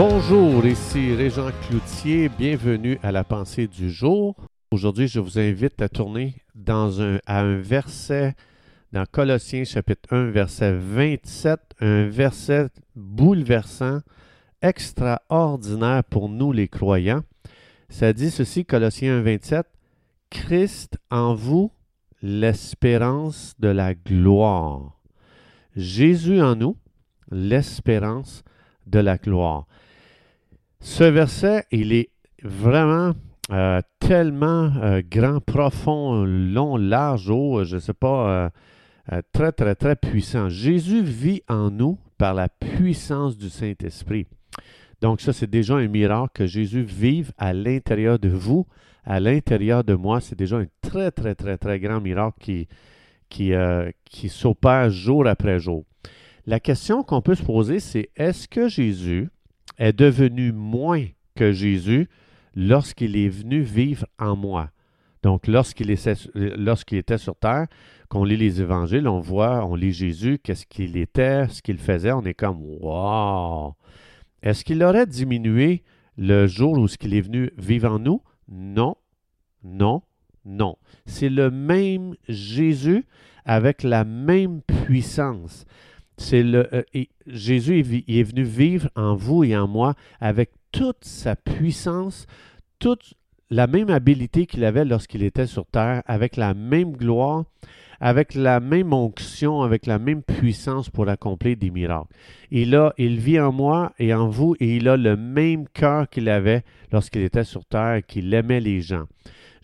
Bonjour, ici Régent Cloutier, bienvenue à la pensée du jour. Aujourd'hui, je vous invite à tourner dans un, à un verset dans Colossiens chapitre 1, verset 27, un verset bouleversant, extraordinaire pour nous les croyants. Ça dit ceci, Colossiens 1, 27, Christ en vous, l'espérance de la gloire. Jésus en nous, l'espérance de la gloire. Ce verset, il est vraiment euh, tellement euh, grand, profond, long, large, haut, je ne sais pas, euh, très, très, très puissant. Jésus vit en nous par la puissance du Saint-Esprit. Donc ça, c'est déjà un miracle que Jésus vive à l'intérieur de vous, à l'intérieur de moi. C'est déjà un très, très, très, très grand miracle qui, qui, qui s'opère jour après jour. La question qu'on peut se poser, c'est est-ce que Jésus est devenu moins que Jésus lorsqu'il est venu vivre en moi? Donc, lorsqu'il était sur terre, qu'on lit les évangiles, on voit, on lit Jésus, qu'est-ce qu'il était, ce qu'il faisait, on est comme Wow! Est-ce qu'il aurait diminué le jour où ce qu'il est venu vivre en nous? Non, non, non. C'est le même Jésus avec la même puissance. C'est le euh, Jésus est, venu vivre en vous et en moi avec toute sa puissance, toute la même habilité qu'il avait lorsqu'il était sur terre, avec la même gloire, avec la même onction, avec la même puissance pour accomplir des miracles. Il, a, il vit en moi et en vous et il a le même cœur qu'il avait lorsqu'il était sur terre, qu'il aimait les gens.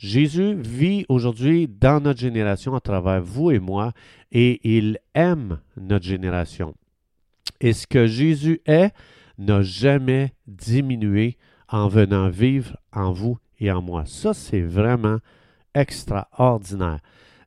Jésus vit aujourd'hui dans notre génération à travers vous et moi et il aime notre génération. Et ce que Jésus est n'a jamais diminué en venant vivre en vous et en moi. Ça, c'est vraiment extraordinaire.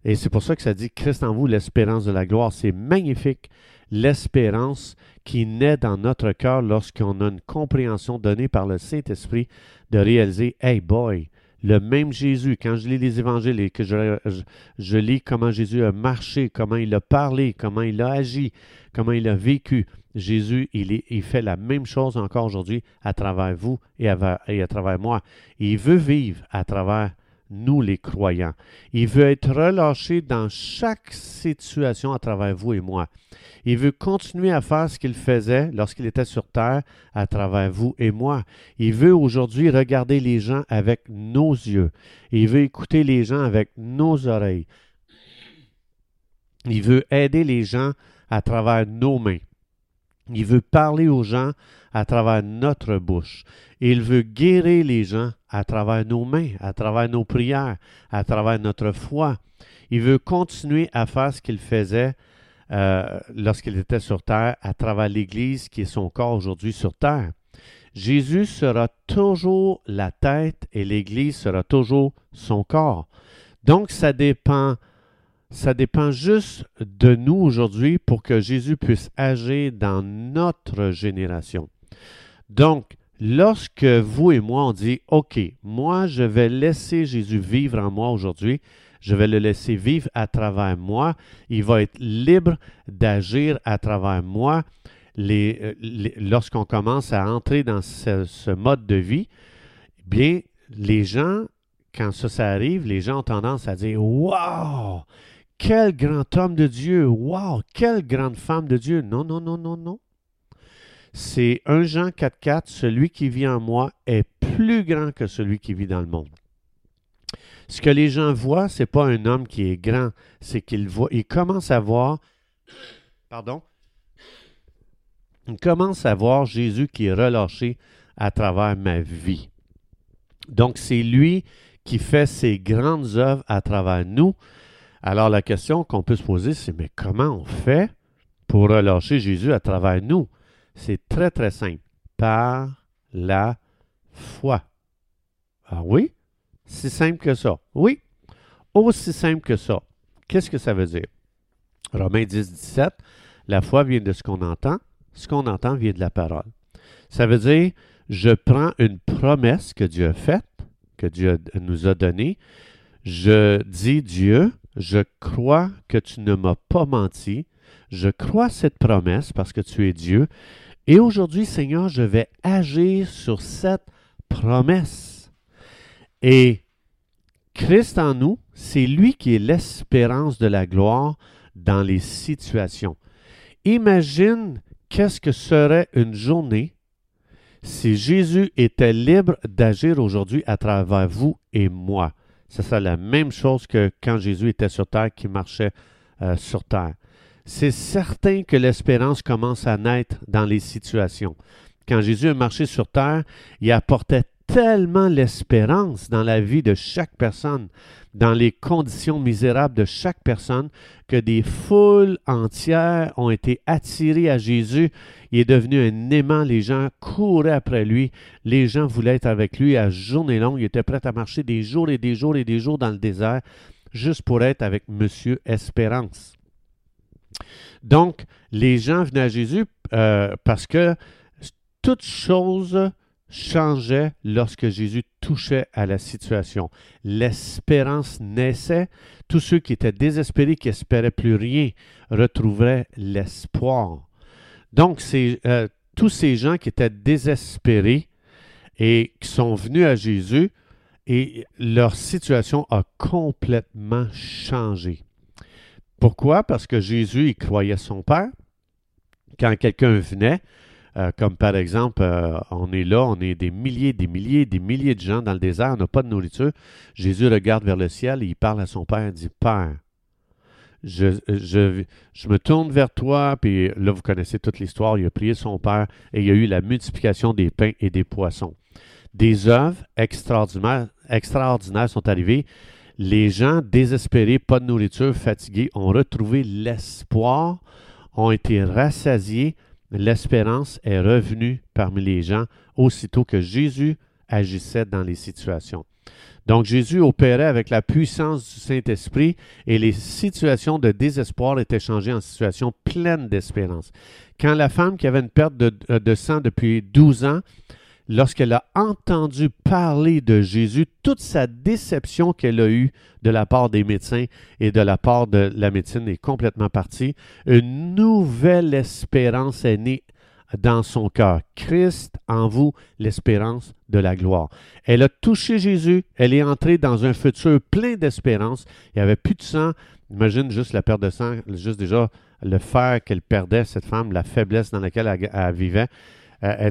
Et c'est pour ça que ça dit Christ en vous, l'espérance de la gloire. C'est magnifique, l'espérance qui naît dans notre cœur lorsqu'on a une compréhension donnée par le Saint-Esprit de réaliser, hey boy, le même Jésus, quand je lis les évangiles et que je, lis comment Jésus a marché, comment il a parlé, comment il a agi, comment il a vécu, Jésus, il, fait la même chose encore aujourd'hui à travers vous et à, et à travers moi. Il veut vivre à travers nous les croyants. Il veut être relâché dans chaque situation à travers vous et moi. Il veut continuer à faire ce qu'il faisait lorsqu'il était sur terre à travers vous et moi. Il veut aujourd'hui regarder les gens avec nos yeux. Il veut écouter les gens avec nos oreilles. Il veut aider les gens à travers nos mains. Il veut parler aux gens à travers notre bouche. Il veut guérir les gens à travers nos mains, à travers nos prières, à travers notre foi. Il veut continuer à faire ce qu'il faisait euh, lorsqu'il était sur terre, à travers l'Église qui est son corps aujourd'hui sur terre. Jésus sera toujours la tête et l'Église sera toujours son corps. Donc, ça dépend ça dépend juste de nous aujourd'hui pour que Jésus puisse agir dans notre génération. Donc, lorsque vous et moi, on dit, OK, moi, je vais laisser Jésus vivre en moi aujourd'hui, je vais le laisser vivre à travers moi, il va être libre d'agir à travers moi. Euh, lorsqu'on commence à entrer dans ce, mode de vie, bien, les gens, quand ça, ça arrive, les gens ont tendance à dire Wow! Quel grand homme de Dieu! Wow! Quelle grande femme de Dieu! Non, non, non, non, non. C'est 1 Jean 4,4 Celui qui vit en moi est plus grand que celui qui vit dans le monde. Ce que les gens voient, ce n'est pas un homme qui est grand, c'est qu'ils voient, ils commencent à voir, pardon, ils commencent à voir Jésus qui est relâché à travers ma vie. Donc, c'est lui qui fait ses grandes œuvres à travers nous, alors la question qu'on peut se poser, c'est mais comment on fait pour relâcher Jésus à travers nous? C'est très très simple. Par la foi. Ah oui? Si simple que ça. Oui. Aussi simple que ça. Qu'est-ce que ça veut dire? Romains 10, 17, la foi vient de ce qu'on entend, ce qu'on entend vient de la parole. Ça veut dire, je prends une promesse que Dieu a faite, que Dieu nous a donnée, je dis Dieu, je crois que tu ne m'as pas menti. Je crois cette promesse parce que tu es Dieu Et aujourd'hui, Seigneur, je vais agir sur cette promesse. Et Christ en nous, c'est lui qui est l'espérance de la gloire dans les situations. Imagine qu'est-ce que serait une journée si Jésus était libre d'agir aujourd'hui à travers vous et moi. Ce serait la même chose que quand Jésus était sur terre, qui marchait euh, sur terre. C'est certain que l'espérance commence à naître dans les situations. Quand Jésus a marché sur terre, il apportait tellement l'espérance dans la vie de chaque personne, dans les conditions misérables de chaque personne, que des foules entières ont été attirées à Jésus. Il est devenu un aimant, les gens couraient après lui, les gens voulaient être avec lui à journée longue, il était prêt à marcher des jours et des jours et des jours dans le désert, juste pour être avec Monsieur Espérance. Donc, les gens venaient à Jésus euh, parce que toute chose changeait lorsque Jésus touchait à la situation. L'espérance naissait. Tous ceux qui étaient désespérés, qui n'espéraient plus rien, retrouveraient l'espoir. Donc, euh, tous ces gens qui étaient désespérés et qui sont venus à Jésus, et leur situation a complètement changé. Pourquoi? Parce que Jésus, il croyait son Père. Quand quelqu'un venait, euh, comme par exemple, euh, on est là, on est des milliers, des milliers, des milliers de gens dans le désert, on n'a pas de nourriture. Jésus regarde vers le ciel et il parle à son Père, il dit, Père, je, me tourne vers toi, puis là, vous connaissez toute l'histoire, il a prié son Père et il y a eu la multiplication des pains et des poissons. Des œuvres extraordinaires, extraordinaires sont arrivées. Les gens désespérés, pas de nourriture, fatigués, ont retrouvé l'espoir, ont été rassasiés, l'espérance est revenue parmi les gens aussitôt que Jésus agissait dans les situations. Donc Jésus opérait avec la puissance du Saint-Esprit et les situations de désespoir étaient changées en situations pleines d'espérance. Quand la femme qui avait une perte de, de sang depuis 12 ans lorsqu'elle a entendu parler de Jésus, toute sa déception qu'elle a eue de la part des médecins et de la part de la médecine est complètement partie. Une nouvelle espérance est née dans son cœur. Christ en vous, l'espérance de la gloire. Elle a touché Jésus, elle est entrée dans un futur plein d'espérance. Il n'y avait plus de sang. Imagine juste la perte de sang, juste déjà le fer qu'elle perdait, cette femme, la faiblesse dans laquelle elle, vivait. Euh,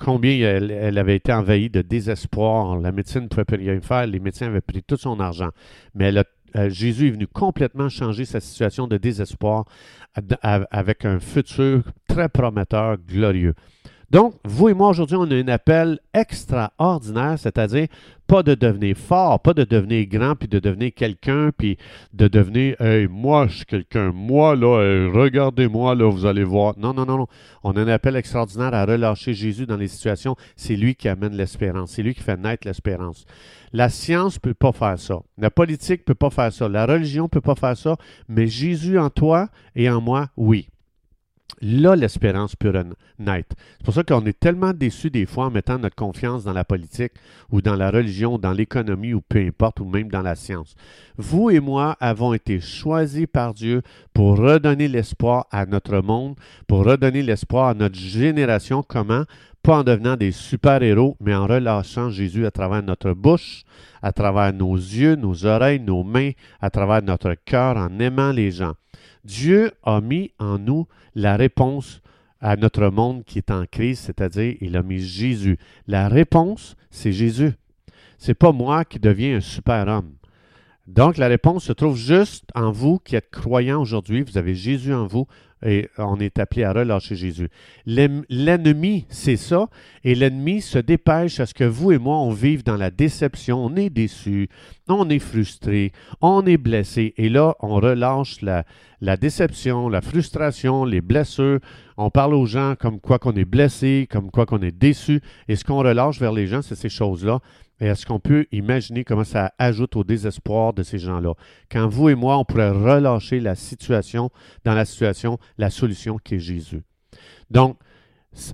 combien elle, avait été envahie de désespoir. La médecine ne pouvait plus rien faire. Les médecins avaient pris tout son argent. Mais euh, Jésus est venu complètement changer sa situation de désespoir avec un futur très prometteur, glorieux. Donc, vous et moi, aujourd'hui, on a un appel extraordinaire, c'est-à-dire pas de devenir fort, pas de devenir grand, puis de devenir quelqu'un, puis de devenir, hey, moi, je suis quelqu'un, moi, là, regardez-moi, là, vous allez voir. Non, non, non, non. On a un appel extraordinaire à relâcher Jésus dans les situations. C'est lui qui amène l'espérance. C'est lui qui fait naître l'espérance. La science ne peut pas faire ça. La politique ne peut pas faire ça. La religion ne peut pas faire ça. Mais Jésus en toi et en moi, oui. Là, l'espérance peut naître. C'est pour ça qu'on est tellement déçus des fois en mettant notre confiance dans la politique ou dans la religion, dans l'économie ou peu importe, ou même dans la science. Vous et moi avons été choisis par Dieu pour redonner l'espoir à notre monde, pour redonner l'espoir à notre génération. Comment? Pas en devenant des super-héros, mais en relâchant Jésus à travers notre bouche, à travers nos yeux, nos oreilles, nos mains, à travers notre cœur, en aimant les gens. Dieu a mis en nous la réponse à notre monde qui est en crise, c'est-à-dire il a mis Jésus. La réponse, c'est Jésus. C'est pas moi qui deviens un super-homme. Donc la réponse se trouve juste en vous qui êtes croyants aujourd'hui. Vous avez Jésus en vous et on est appelé à relâcher Jésus. L'ennemi, c'est ça, et l'ennemi se dépêche à ce que vous et moi, on vive dans la déception, on est déçu, on est frustré, on est blessé, et là, on relâche la, la déception, la frustration, les blessures, on parle aux gens comme quoi qu'on est blessé, comme quoi qu'on est déçu, et ce qu'on relâche vers les gens, c'est ces choses-là. Et est-ce qu'on peut imaginer comment ça ajoute au désespoir de ces gens-là? Quand vous et moi, on pourrait relâcher la situation, dans la situation, la solution qui est Jésus. Donc,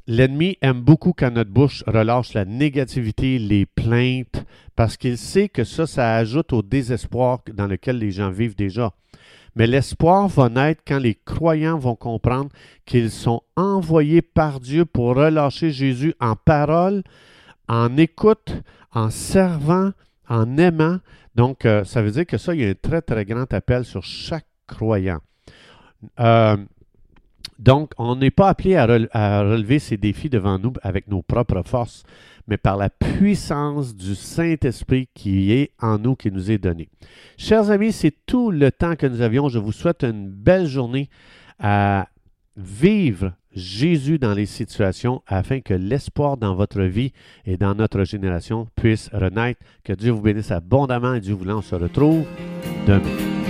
l'ennemi aime beaucoup quand notre bouche relâche la négativité, les plaintes, parce qu'il sait que ça, ça ajoute au désespoir dans lequel les gens vivent déjà. Mais l'espoir va naître quand les croyants vont comprendre qu'ils sont envoyés par Dieu pour relâcher Jésus en parole, en écoute, en servant, en aimant. Donc, euh, ça veut dire que ça, il y a un très, très grand appel sur chaque croyant. Euh, donc, on n'est pas appelé à, relever ces défis devant nous avec nos propres forces, mais par la puissance du Saint-Esprit qui est en nous, qui nous est donné. Chers amis, c'est tout le temps que nous avions. Je vous souhaite une belle journée à vivre Jésus dans les situations afin que l'espoir dans votre vie et dans notre génération puisse renaître. Que Dieu vous bénisse abondamment et Dieu voulant, on se retrouve demain.